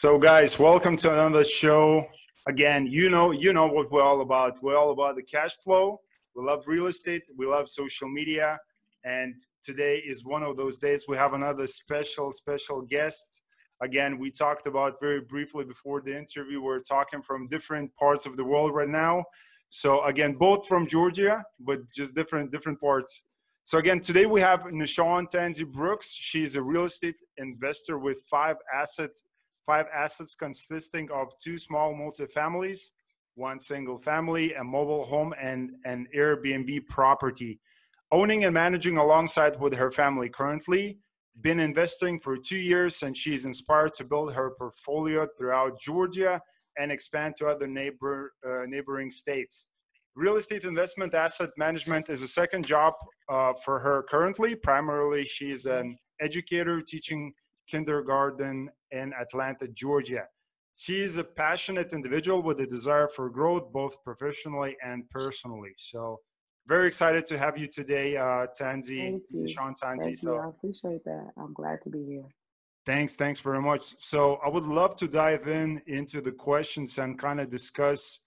So, guys, welcome to another show. Again, you know, you know what we're all about. We're all about the cash flow. We love real estate. We love social media. And today is one of those days. We have another special, special guest. Again, we talked about very briefly before the interview. We're talking from different parts of the world right now. So again, both from Georgia, but just different different parts. So again, today we have Nishan Tansy Brooks. She's a real estate investor with five asset five assets consisting of two small multifamilies, one single family, a mobile home, and an Airbnb property. Owning and managing alongside with her family currently, been investing for two years, and she's inspired to build her portfolio throughout Georgia and expand to other neighbor, uh, neighboring states. Real estate investment asset management is a second job uh, for her currently. Primarily, she's an educator teaching kindergarten in Atlanta, Georgia. She is a passionate individual with a desire for growth, both professionally and personally. So, very excited to have you today, uh, you. Sean Tansy. Thank so, you. I appreciate that. I'm glad to be here. Thanks, thanks very much. So I would love to dive in into the questions and kind of discuss.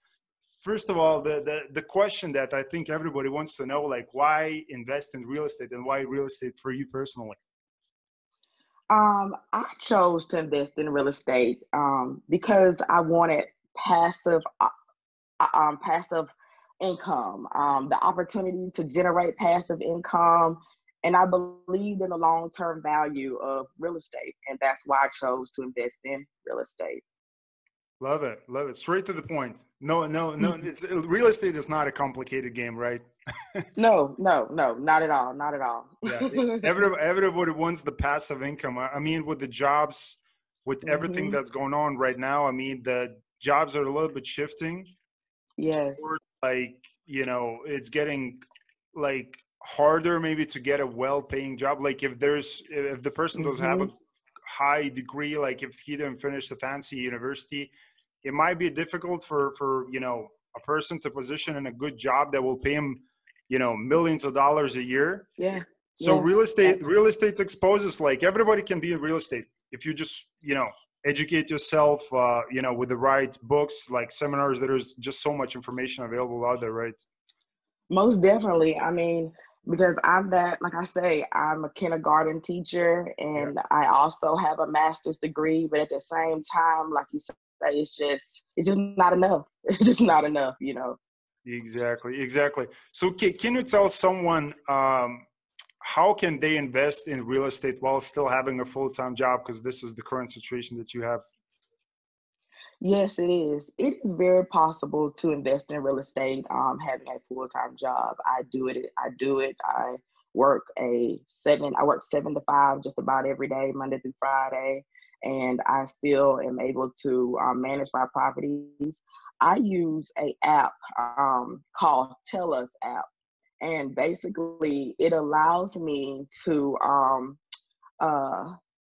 First of all, the, the the question that I think everybody wants to know, like why invest in real estate and why real estate for you personally. Um, I chose to invest in real estate um, because I wanted passive, uh, uh, um, passive income, um, the opportunity to generate passive income, and I believed in the long-term value of real estate, and that's why I chose to invest in real estate. Love it, love it. Straight to the point. No, no, no. It's real estate is not a complicated game, right? no, no, no, not at all, not at all. yeah, everybody, everybody wants the passive income. I mean, with the jobs, with everything Mhm. that's going on right now, I mean, the jobs are a little bit shifting. Yes. Like, you know, it's getting like harder maybe to get a well-paying job. Like, if there's if the person doesn't have a high degree, like if he didn't finish a fancy university, it might be difficult for for you know a person to position in a good job that will pay him, you know, millions of dollars a year. Yeah. So Yeah, real estate, definitely. real estate exposes like everybody can be in real estate if you just you know educate yourself, uh, you know, with the right books, like seminars. There's just so much information available out there, right? Most definitely. I mean, because I'm that, like I say, I'm a kindergarten teacher and I also have a master's degree, but at the same time, like you say, it's just it's just not enough. It's just not enough, you know. Exactly, exactly. So can, can you tell someone um, how can they invest in real estate while still having a full-time job? Because this is the current situation that you have. Yes, it is. It is very possible to invest in real estate, um, having a full-time job. I do it. I do it. I work a seven. I work seven to five just about every day, Monday through Friday, and I still am able to um, manage my properties. I use a app um, called Tellus app, and basically it allows me to um, uh,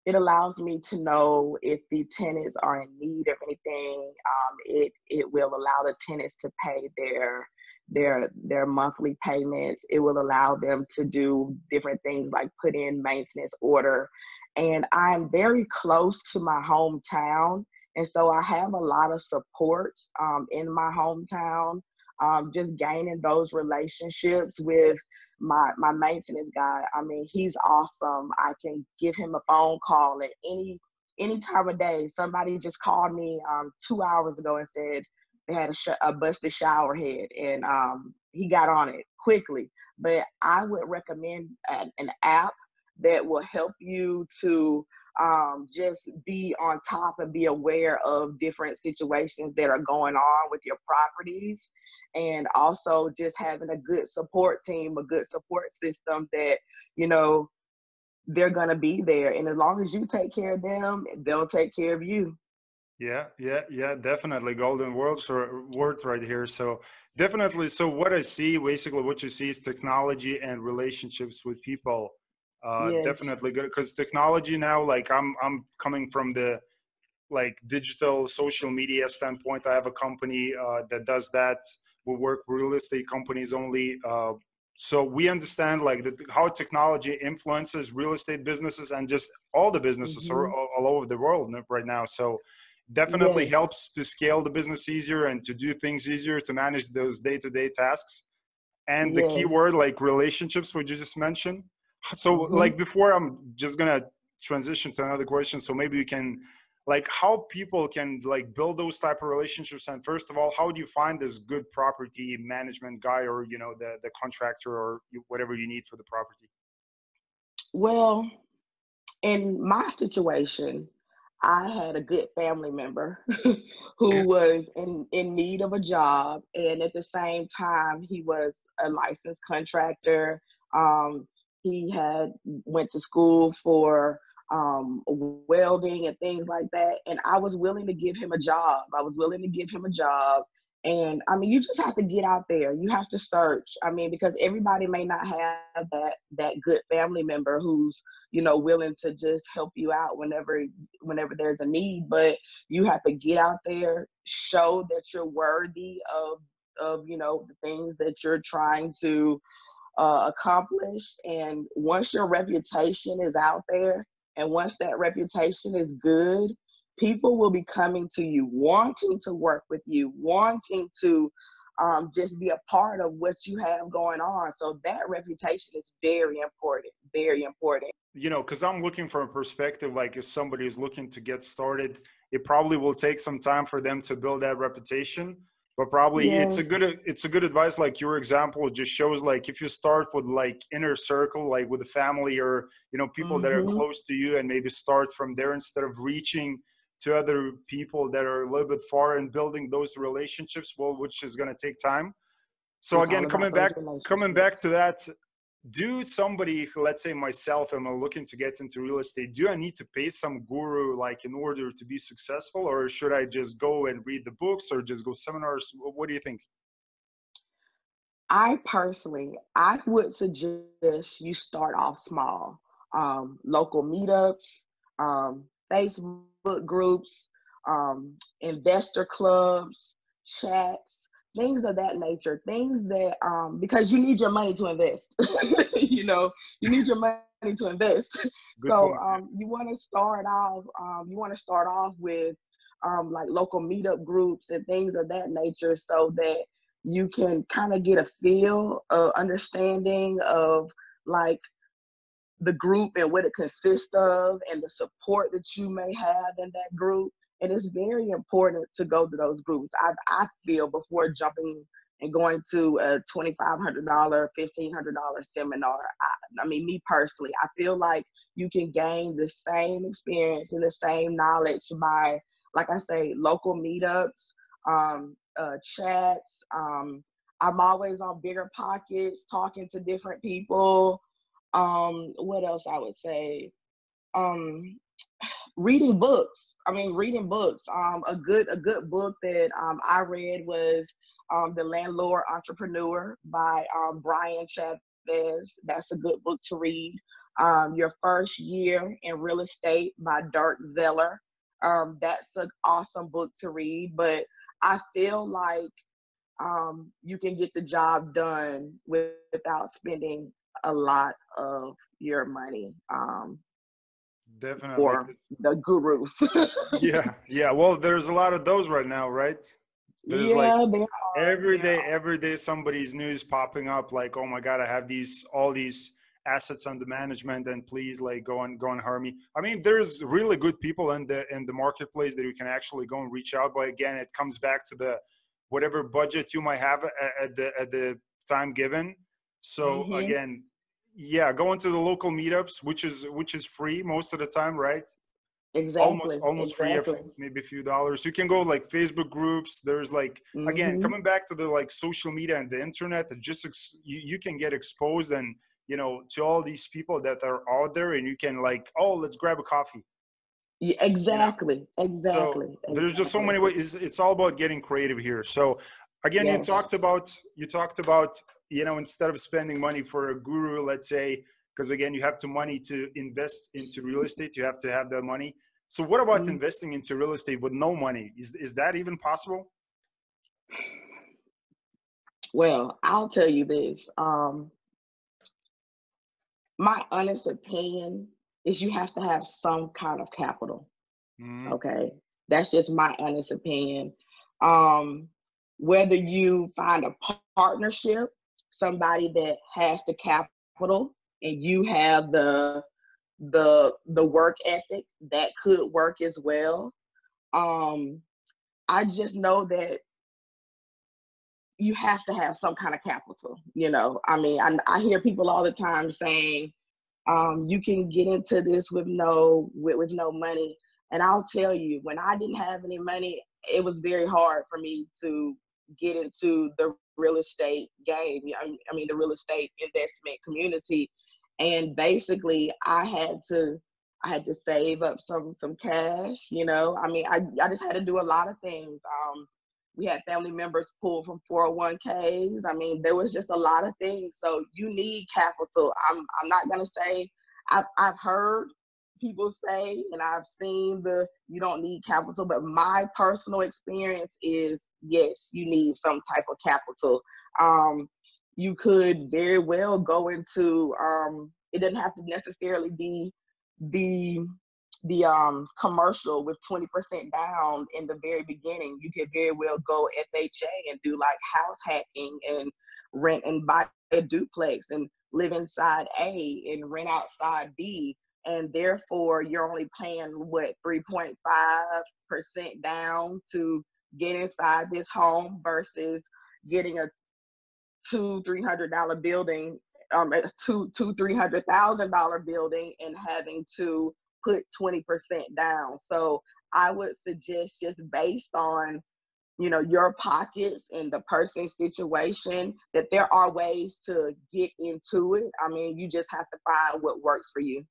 it allows me to know if the tenants are in need of anything. Um, it it will allow the tenants to pay their their their monthly payments. It will allow them to do different things like put in maintenance order. And I'm very close to my hometown, and so I have a lot of support um, in my hometown. Um, just gaining those relationships with my my maintenance guy i mean he's awesome i can give him a phone call at any any time of day somebody just called me um two hours ago and said had a, sh- a busted shower head and um he got on it quickly but i would recommend an, an app that will help you to um, just be on top and be aware of different situations that are going on with your properties and also just having a good support team, a good support system that, you know, they're going to be there. And as long as you take care of them, they'll take care of you. Yeah, yeah, yeah, definitely. Golden words or words right here. So definitely. So what I see, basically, what you see is technology and relationships with people. Uh, Yes. Definitely good because technology now, like I'm, I'm coming from the like digital social media standpoint. I have a company uh, that does that. We work real estate companies only. Uh, so we understand like the, how technology influences real estate businesses and just all the businesses mm-hmm. are all, all, over the world right now so definitely yes. helps to scale the business easier and to do things easier to manage those day-to-day tasks and yes. the key word like relationships what you just mentioned so mm-hmm. like before i'm just gonna transition to another question so maybe we can like how people can like build those type of relationships and first of all how do you find this good property management guy or you know the the contractor or whatever you need for the property well in my situation i had a good family member who was in in need of a job and at the same time he was a licensed contractor um, he had went to school for um, welding and things like that. And I was willing to give him a job. I was willing to give him a job. And I mean, you just have to get out there. You have to search. I mean, because everybody may not have that that good family member who's you know willing to just help you out whenever whenever there's a need. But you have to get out there, show that you're worthy of of you know the things that you're trying to uh, accomplish. And once your reputation is out there, and once that reputation is good, people will be coming to you, wanting to work with you, wanting to um, just be a part of what you have going on. So that reputation is very important, very important. You know, because I'm looking from a perspective like if somebody is looking to get started, it probably will take some time for them to build that reputation but probably yes. it's a good it's a good advice like your example just shows like if you start with like inner circle like with the family or you know people mm-hmm. that are mm-hmm. close to you and maybe start from there instead of reaching to other people that are a little bit far and building those relationships well which is going to take time. So it's again coming back coming back to that do somebody let's say myself am I looking to get into real estate? Do i need to pay some guru like in order to be successful or should i just go and read the books or just go seminars? What do you think? I personally i would suggest you start off small. Um, local meetups um, facebook groups um, investor clubs chats things of that nature. Things that um because you need your money to invest you know you need your money to invest. Good so um you want to start off um you want to start off with um like local meetup groups and things of that nature so that you can kind of get a feel of understanding of like the group and what it consists of and the support that you may have in that group and it's very important to go to those groups. I, I feel before jumping and going to a $2,500, $1,500 seminar. I, I, mean, me personally, I feel like you can gain the same experience and the same knowledge by, like I say, local meetups, um, uh, chats. Um, I'm always on bigger pockets, talking to different people. Um, what else I would say? Um, reading books. I mean, reading books. Um, a good a good book that um, I read was um, The Landlord Entrepreneur by um, Bryan Chavez. That's a good book to read. Um, Your First Year in Real Estate by Dirk Zeller. Um, that's an awesome book to read. But I feel like um, you can get the job done with, without spending a lot of your money. Um, definitely. or the gurus. Yeah yeah well there's a lot of those right now right? There's yeah, like every day every day somebody's news popping up like oh my god i have these all these assets under management and please like go and go and hire me. I mean there's really good people in the in the marketplace that you can actually go and reach out but again it comes back to the whatever budget you might have at the at the time given so mm-hmm. again yeah going to the local meetups which is which is free most of the time right? Exactly almost almost exactly. free maybe a few dollars. You can go like facebook groups. There's like mm-hmm. again coming back to the like social media and the internet just ex- you, you can get exposed and you know to all these people that are out there and you can like oh let's grab a coffee. Yeah, exactly exactly so there's just so many ways it's, it's all about getting creative here. So again you talked about you talked about you know instead of spending money for a guru let's say because again you have to money to invest into real estate you have to have that money so what about mm-hmm. investing into real estate with no money is, is that even possible well i'll tell you this um, my honest opinion is you have to have some kind of capital. Mm-hmm. Okay. That's just my honest opinion. Um, whether you find a partnership, somebody that has the capital and you have the the the work ethic that could work as well. Um, I just know that you have to have some kind of capital. You know, I mean, I, I hear people all the time saying, um, "You can get into this with no with, with no money." And I'll tell you, when I didn't have any money, it was very hard for me to get into the real estate game. I mean, the real estate investment community. And basically, I had to I had to save up some some cash. You know, I mean, I I just had to do a lot of things. Um, we had family members pull from 401ks. I mean, there was just a lot of things. So you need capital. I'm I'm not gonna say I've I've heard people say and I've seen the you don't need capital, but my personal experience is yes, you need some type of capital. Um, you could very well go into um, it doesn't have to necessarily be the the um commercial with 20% down in the very beginning you could very well go fha and do like house hacking and rent and buy a duplex and live inside a and rent outside b and therefore you're only paying what 3.5% down to get inside this home versus getting a two three hundred dollar building um a two two three hundred thousand dollar building and having to put 20% down. So i would suggest just based on you know your pockets and the person's situation that there are ways to get into it. I mean you just have to find what works for you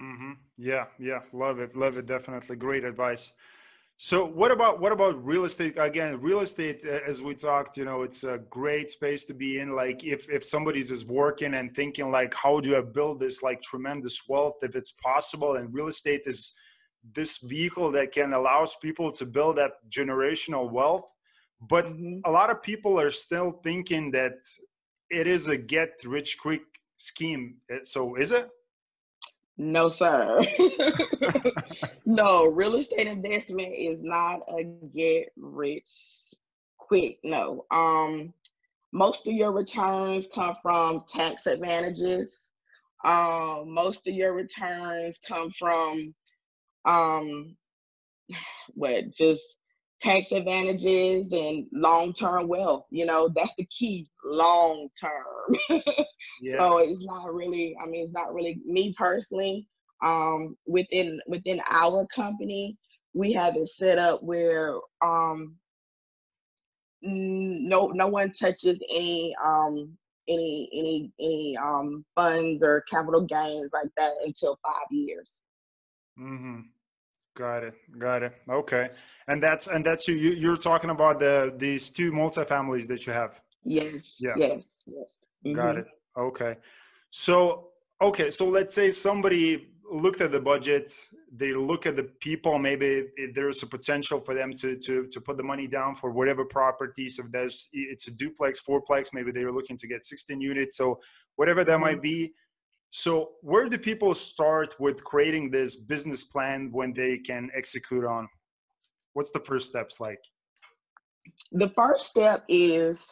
Mm-hmm. Yeah, yeah, love it, love it. Definitely, great advice. So, what about what about real estate? Again, real estate, as we talked, you know, it's a great space to be in. Like, if if somebody's just working and thinking, like, how do I build this like tremendous wealth? If it's possible, and real estate is this vehicle that can allows people to build that generational wealth. But mm-hmm. a lot of people are still thinking that it is a get rich quick scheme. So, is it? No, sir. no, real estate investment is not a get rich quick. No. Um, most of your returns come from tax advantages. Um, most of your returns come from um, what just tax advantages and long-term wealth you know that's the key long term yeah. so it's not really i mean it's not really me personally um within within our company we have it set up where um no no one touches any um any any any um funds or capital gains like that until five years. Mm-hmm Got it. Got it. Okay. And that's and that's you. You're talking about the these two multifamilies that you have. Yes. Yeah. Yes. Yes. Mm-hmm. Got it. Okay. So okay. So let's say somebody looked at the budget. They look at the people. Maybe there's a potential for them to to to put the money down for whatever properties. If there's it's a duplex, fourplex. Maybe they're looking to get 16 units. So whatever that mm-hmm. might be so, where do people start with creating this business plan when they can execute on? What's the first steps like? The first step is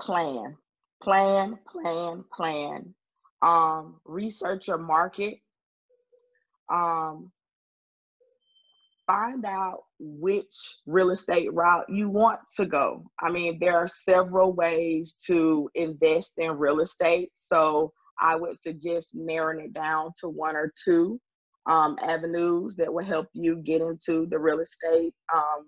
plan, plan, plan, plan. Um, research your market. Um, find out which real estate route you want to go. I mean, there are several ways to invest in real estate. So I would suggest narrowing it down to one or two um, avenues that will help you get into the real estate um,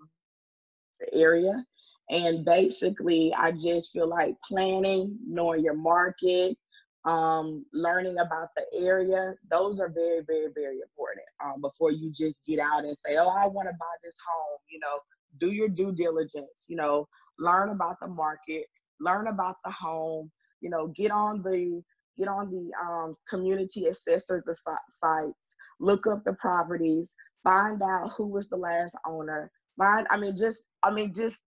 area. And basically, I just feel like planning, knowing your market, um, learning about the area, those are very, very, very important um, before you just get out and say, oh, I want to buy this home. You know, do your due diligence, you know, learn about the market, learn about the home, you know, get on the get on the um, community assessor the sites, look up the properties, find out who was the last owner. Find, I mean, just, I mean, just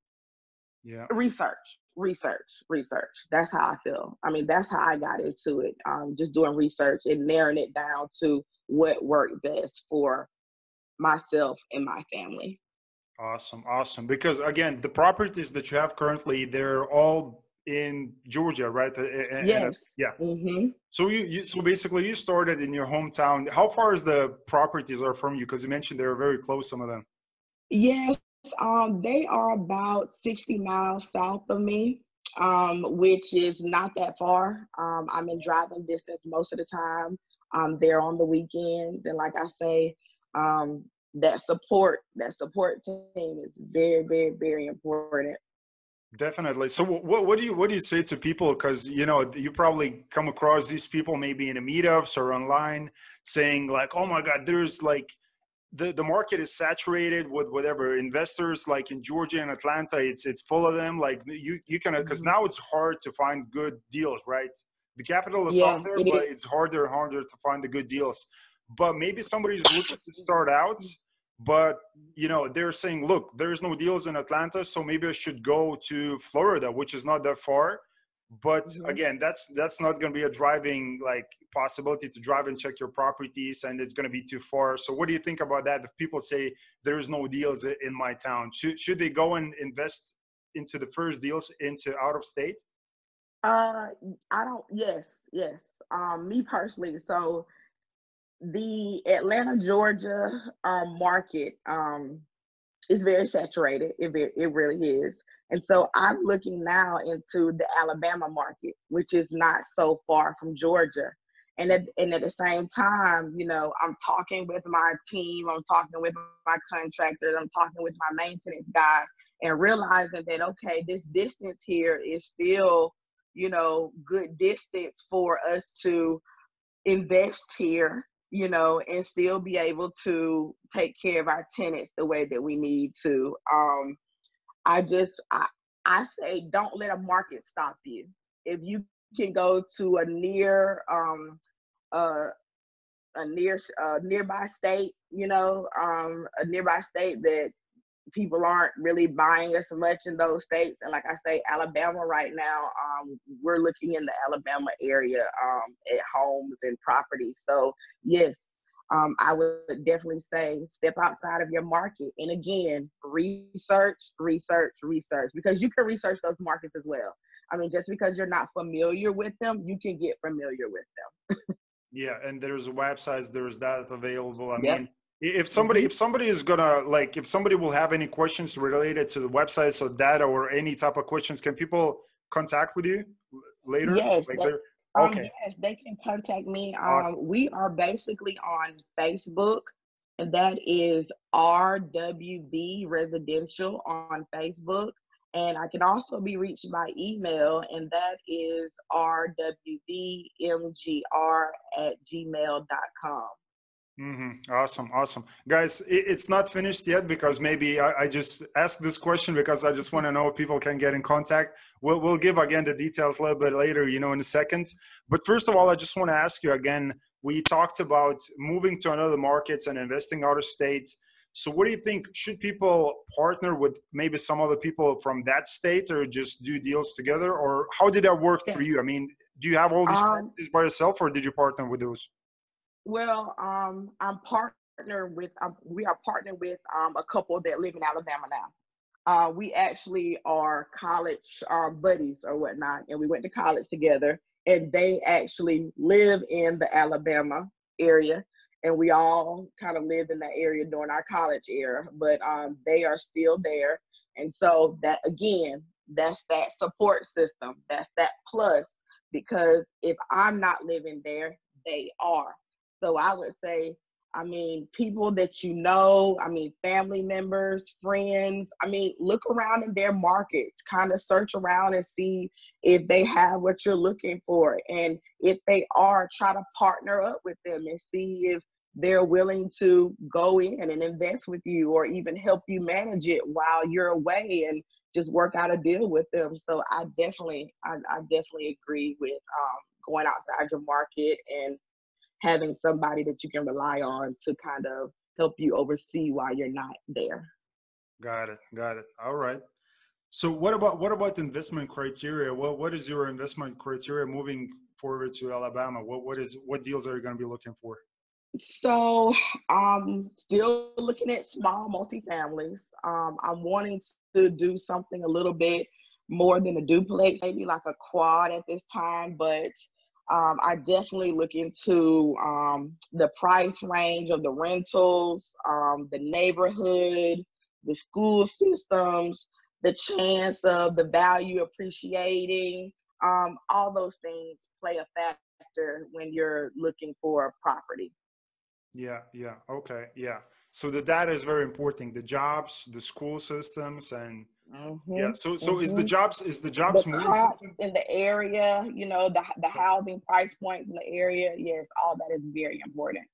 yeah. research. research, research. That's how I feel. I mean, that's how I got into it. Um, just doing research and narrowing it down to what worked best for myself and my family. Awesome, awesome. Because again, the properties that you have currently, they're all in Georgia, right? And, yes. And, yeah. Mm-hmm. So you, you, so basically, you started in your hometown. How far is the properties are from you? Because you mentioned they were very close, some of them. Yes, um, they are about sixty miles south of me, um, which is not that far. Um, I'm in driving distance most of the time. I'm there on the weekends, and like I say, um, that support that support team is very very very important definitely. So what, what do you what do you say to people? Because you know you probably come across these people maybe in a meetups or online saying like oh my god there's like the, the market is saturated with whatever investors like in Georgia and Atlanta it's it's full of them. Like you you can because mm-hmm. now it's hard to find good deals right? The capital is yeah, out there it but is. it's harder and harder to find the good deals. But maybe somebody's looking to start out but you know they're saying look there's no deals in atlanta so maybe i should go to florida which is not that far. But mm-hmm. again that's that's not going to be a driving like possibility to drive and check your properties and it's going to be too far. So what do you think about that if people say there's no deals in my town? Should, should they go and invest into the first deals into out of state? Uh i don't yes yes. Um me personally so the Atlanta, Georgia um, market um, is very saturated. It, it really is. And so I'm looking now into the Alabama market, which is not so far from Georgia. And at, and at the same time, you know, I'm talking with my team, I'm talking with my contractors, I'm talking with my maintenance guy, and realizing that, okay, this distance here is still, you know, good distance for us to invest here you know, and still be able to take care of our tenants the way that we need to. Um, I just, I, I say, don't let a market stop you. If you can go to a near, um, uh, a near, uh, nearby state, you know, um, a nearby state that people aren't really buying as much in those states. And like I say, Alabama right now, um, we're looking in the Alabama area um, at homes and properties. So yes, um, I would definitely say step outside of your market. And again, research, research, research, because you can research those markets as well. I mean, just because you're not familiar with them, you can get familiar with them. yeah, and there's websites, there's that available. I yep. mean, if somebody mm-hmm. if somebody is gonna like if somebody will have any questions related to the websites or data or any type of questions can people contact with you later? Yes like um, okay. yes they can contact me. Um, awesome. we are basically on facebook and that is rwb residential on facebook. And i can also be reached by email and that is rwbmgr at gmail.com Mm-hmm. Awesome, awesome, guys. It, it's not finished yet because maybe I, I, just asked this question because I just want to know if people can get in contact. We'll we'll give again the details a little bit later, you know, in a second. But first of all, I just want to ask you again. We talked about moving to another markets and investing out of state. So, what do you think? Should people partner with maybe some other people from that state, or just do deals together, or how did that work for you? I mean, do you have all these um, by yourself, or did you partner with those? Well, um, I'm partnered with, um, we are partnered with um, a couple that live in Alabama now. Uh, we actually are college um, buddies or whatnot, and we went to college together. And they actually live in the Alabama area, and we all kind of lived in that area during our college era. But um, they are still there, and so that again, that's that support system. That's that plus because if I'm not living there, they are. So I would say, I mean, people that you know, I mean, family members, friends, I mean, look around in their markets, kind of search around and see if they have what you're looking for. And if they are, try to partner up with them and see if they're willing to go in and invest with you or even help you manage it while you're away and just work out a deal with them. So I definitely, I, I definitely agree with um, going outside your market and having somebody that you can rely on to kind of help you oversee while you're not there. Got it. Got it. All right. So what about what about investment criteria? What what is your investment criteria moving forward to Alabama? What what is what deals are you going to be looking for? So I'm still looking at small multifamilies. Um, I'm wanting to do something a little bit more than a duplex, maybe like a quad at this time, but um, I definitely look into um, the price range of the rentals, um, the neighborhood, the school systems, the chance of the value appreciating. Um, all those things play a factor when you're looking for a property. Yeah, yeah, okay, yeah. So the data is very important. The jobs, the school systems, and Mm-hmm. Yeah. So so mm-hmm. is the mm-hmm. jobs is the jobs the more in the area? You know the the housing price points in the area. Yes, all that is very important.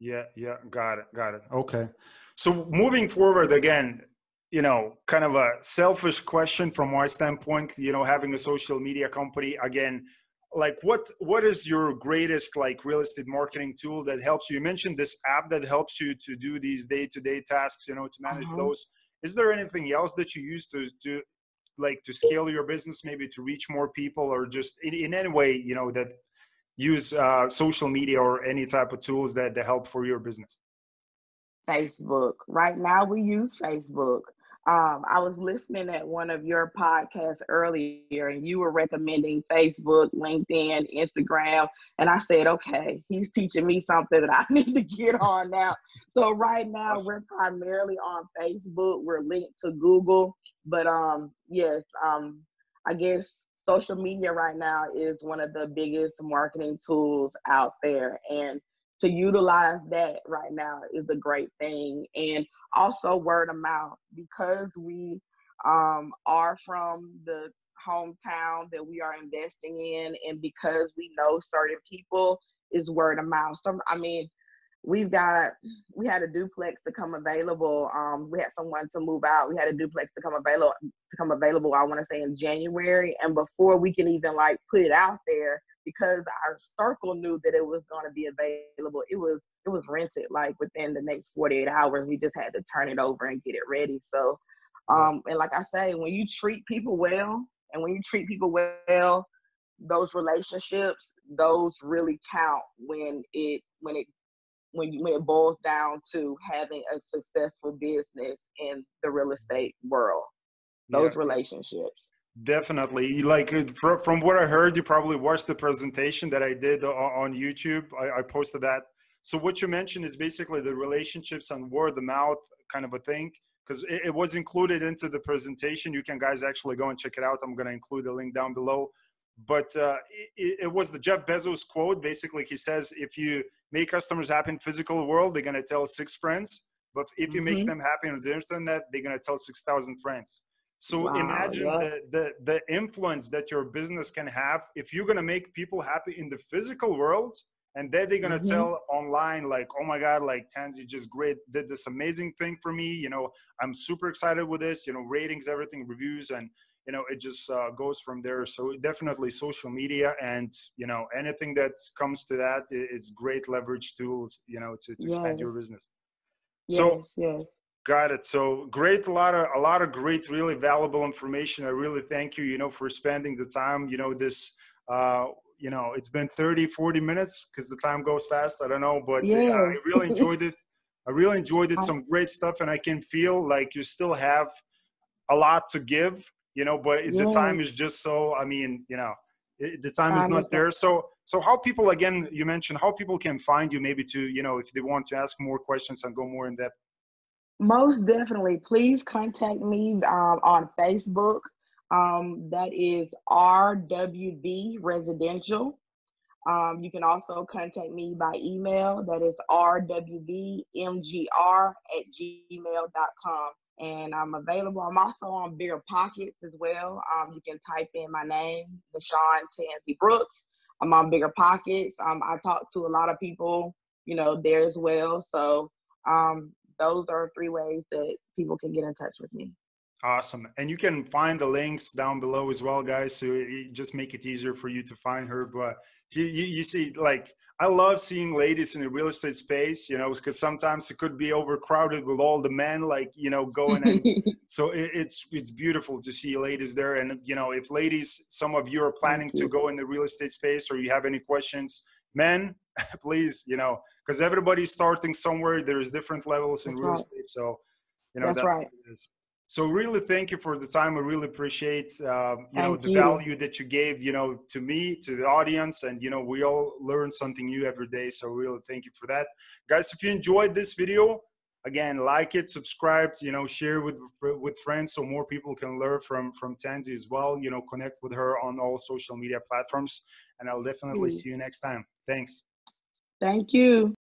Yeah. Yeah. Got it. Got it. Okay. So moving forward again, you know, kind of a selfish question from my standpoint. You know, having a social media company again. Like what what is your greatest like real estate marketing tool that helps you? You mentioned this app that helps you to do these day to day tasks. You know, to manage uh-huh. those is there anything else that you use to do, like to scale your business maybe to reach more people or just in, in any way you know that use uh, social media or any type of tools that, that help for your business? Facebook. Right now we use facebook um, I was listening at one of your podcasts earlier, and you were recommending Facebook, LinkedIn, Instagram, and I said, okay, he's teaching me something that I need to get on now. So right now we're primarily on Facebook. We're linked to Google, but um, yes, um, I guess social media right now is one of the biggest marketing tools out there, and to utilize that right now is a great thing. And also word of mouth because we um, are from the hometown that we are investing in and because we know certain people is word of mouth. So I mean, we've got we had a duplex to come available. Um, we had someone to move out. We had a duplex to come available to come available. I want to say in January, and before we can even like put it out there, because our circle knew that it was going to be available. It was it was rented like within the next 48 hours. We just had to turn it over and get it ready. So, um, and like I say, when you treat people well, and when you treat people well, those relationships, those really count when it when it when, you, when it boils down to having a successful business in the real estate world. Those yeah. relationships. Definitely. Like uh, from what I heard, you probably watched the presentation that I did on YouTube. I, I posted that. So what you mentioned is basically the relationships and word of mouth kind of a thing because it, it, was included into the presentation. You can guys actually go and check it out. I'm going to include the link down below. But uh, it, it, was the Jeff Bezos quote. Basically, he says, if you make customers happy in physical world, they're going to tell six friends. But if you mm-hmm. make them happy on the internet, they're going to tell 6,000 friends. So wow, imagine yeah. the, the the influence that your business can have if you're gonna make people happy in the physical world, and then they're gonna mm-hmm. tell online like, "Oh my God, like Tansy just great, did this amazing thing for me. You know, I'm super excited with this. You know, ratings, everything, reviews, and you know, it just uh, goes from there. So definitely social media, and you know, anything that comes to that is great leverage tools. You know, to, to yes. expand your business. Yes, so yes Got it. So great, a lot of a lot of great, really valuable information. I really thank you, you know, for spending the time. You know, this, uh, you know, it's been 30, 40 minutes because the time goes fast. I don't know, but yes. uh, I really enjoyed it. I really enjoyed it. Some great stuff, and I can feel like you still have a lot to give. You know, but yes. the time is just so. I mean, you know, it, the time is not there. So, so how people again? You mentioned how people can find you, maybe to you know, if they want to ask more questions and go more in depth. Most definitely. Please contact me um, on Facebook. Um, that is RWB Residential. Um, you can also contact me by email. That is rwbmgr at gmail.com. And I'm available. I'm also on Bigger Pockets as well. Um, you can type in my name, Deshawn Tansy Brooks. I'm on Bigger Pockets. Um, I talk to a lot of people, you know, there as well. So um, those are three ways that people can get in touch with me. Awesome. And you can find the links down below as well, guys. So it, just make it easier for you to find her. But you, you, you, see, like, I love seeing ladies in the real estate space, you know, because sometimes it could be overcrowded with all the men, like, you know, going and so it, it's it's beautiful to see ladies there and you know if ladies some of you are planning to go in the real estate space or you have any questions men please you know because everybody's starting somewhere there's different levels in that's real right. estate so you know that's, that's right so really thank you for the time i really appreciate um, you know the you. value that you gave you know to me to the audience and you know we all learn something new every day so really thank you for that guys if you enjoyed this video again like it subscribe you know share with with friends so more people can learn from from Tansy as well you know connect with her on all social media platforms and i'll definitely Please. see you next time thanks thank you